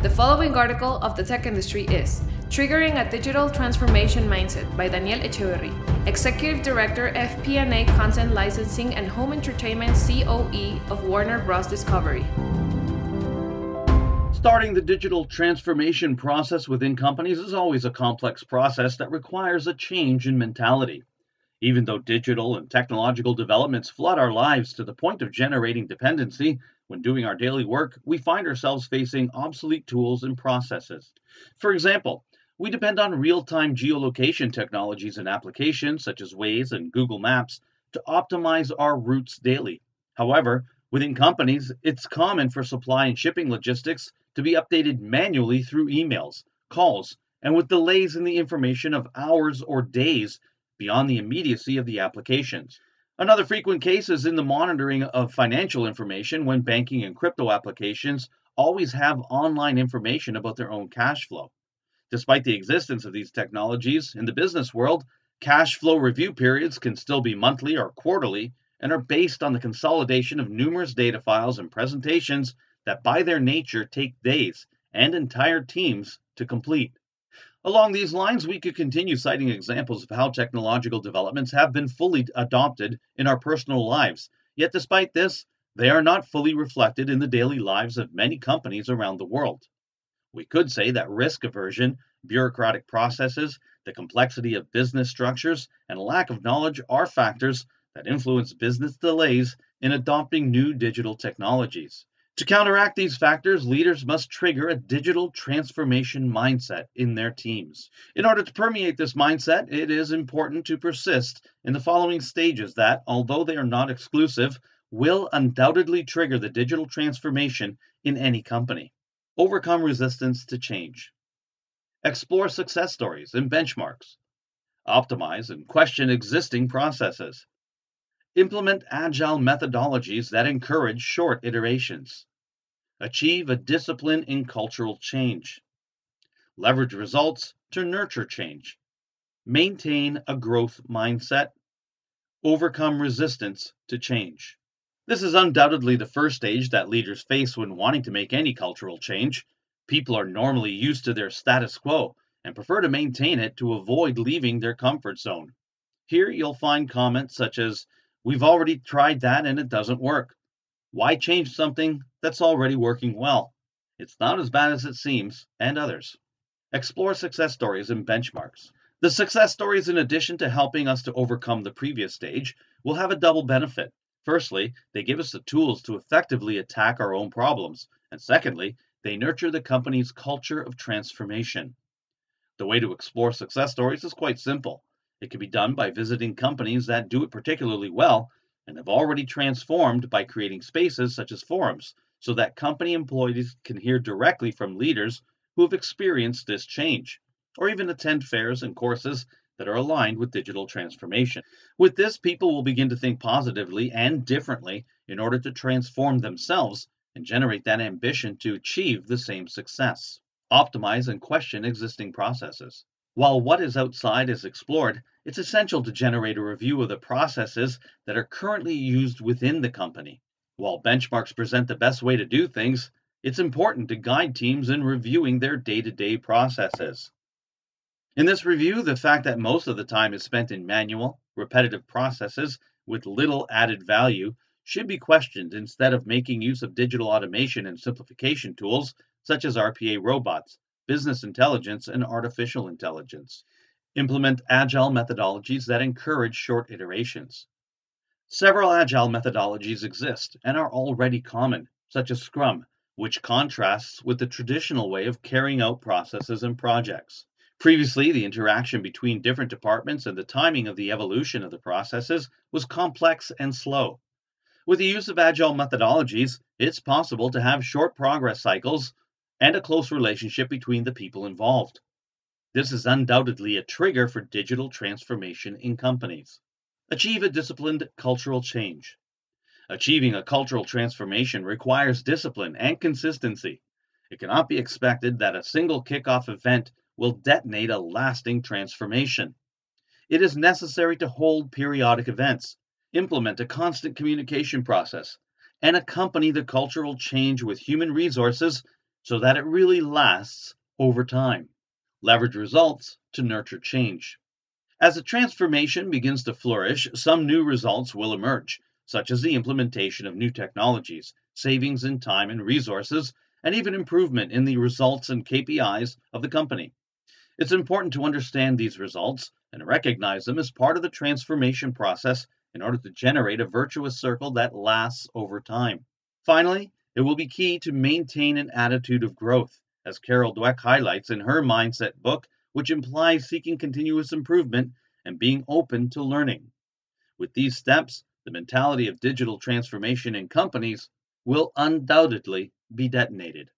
The following article of the tech industry is Triggering a Digital Transformation Mindset by Daniel Echeverri, Executive Director, FP&A Content Licensing and Home Entertainment COE of Warner Bros. Discovery. Starting the digital transformation process within companies is always a complex process that requires a change in mentality. Even though digital and technological developments flood our lives to the point of generating dependency, when doing our daily work, we find ourselves facing obsolete tools and processes. For example, we depend on real time geolocation technologies and applications such as Waze and Google Maps to optimize our routes daily. However, within companies, it's common for supply and shipping logistics to be updated manually through emails, calls, and with delays in the information of hours or days beyond the immediacy of the applications. Another frequent case is in the monitoring of financial information when banking and crypto applications always have online information about their own cash flow. Despite the existence of these technologies in the business world, cash flow review periods can still be monthly or quarterly and are based on the consolidation of numerous data files and presentations that, by their nature, take days and entire teams to complete. Along these lines, we could continue citing examples of how technological developments have been fully adopted in our personal lives. Yet, despite this, they are not fully reflected in the daily lives of many companies around the world. We could say that risk aversion, bureaucratic processes, the complexity of business structures, and lack of knowledge are factors that influence business delays in adopting new digital technologies. To counteract these factors, leaders must trigger a digital transformation mindset in their teams. In order to permeate this mindset, it is important to persist in the following stages that, although they are not exclusive, will undoubtedly trigger the digital transformation in any company. Overcome resistance to change. Explore success stories and benchmarks. Optimize and question existing processes. Implement agile methodologies that encourage short iterations. Achieve a discipline in cultural change. Leverage results to nurture change. Maintain a growth mindset. Overcome resistance to change. This is undoubtedly the first stage that leaders face when wanting to make any cultural change. People are normally used to their status quo and prefer to maintain it to avoid leaving their comfort zone. Here you'll find comments such as, We've already tried that and it doesn't work. Why change something that's already working well? It's not as bad as it seems, and others. Explore success stories and benchmarks. The success stories, in addition to helping us to overcome the previous stage, will have a double benefit. Firstly, they give us the tools to effectively attack our own problems, and secondly, they nurture the company's culture of transformation. The way to explore success stories is quite simple. It can be done by visiting companies that do it particularly well and have already transformed by creating spaces such as forums so that company employees can hear directly from leaders who have experienced this change, or even attend fairs and courses that are aligned with digital transformation. With this, people will begin to think positively and differently in order to transform themselves and generate that ambition to achieve the same success. Optimize and question existing processes. While what is outside is explored, it's essential to generate a review of the processes that are currently used within the company. While benchmarks present the best way to do things, it's important to guide teams in reviewing their day to day processes. In this review, the fact that most of the time is spent in manual, repetitive processes with little added value should be questioned instead of making use of digital automation and simplification tools such as RPA robots business intelligence, and artificial intelligence. Implement agile methodologies that encourage short iterations. Several agile methodologies exist and are already common, such as Scrum, which contrasts with the traditional way of carrying out processes and projects. Previously, the interaction between different departments and the timing of the evolution of the processes was complex and slow. With the use of agile methodologies, it's possible to have short progress cycles and a close relationship between the people involved. This is undoubtedly a trigger for digital transformation in companies. Achieve a disciplined cultural change. Achieving a cultural transformation requires discipline and consistency. It cannot be expected that a single kickoff event will detonate a lasting transformation. It is necessary to hold periodic events, implement a constant communication process, and accompany the cultural change with human resources so that it really lasts over time. Leverage results to nurture change. As the transformation begins to flourish, some new results will emerge, such as the implementation of new technologies, savings in time and resources, and even improvement in the results and KPIs of the company. It's important to understand these results and recognize them as part of the transformation process in order to generate a virtuous circle that lasts over time. Finally, it will be key to maintain an attitude of growth, as Carol Dweck highlights in her Mindset book which implies seeking continuous improvement and being open to learning. With these steps, the mentality of digital transformation in companies will undoubtedly be detonated.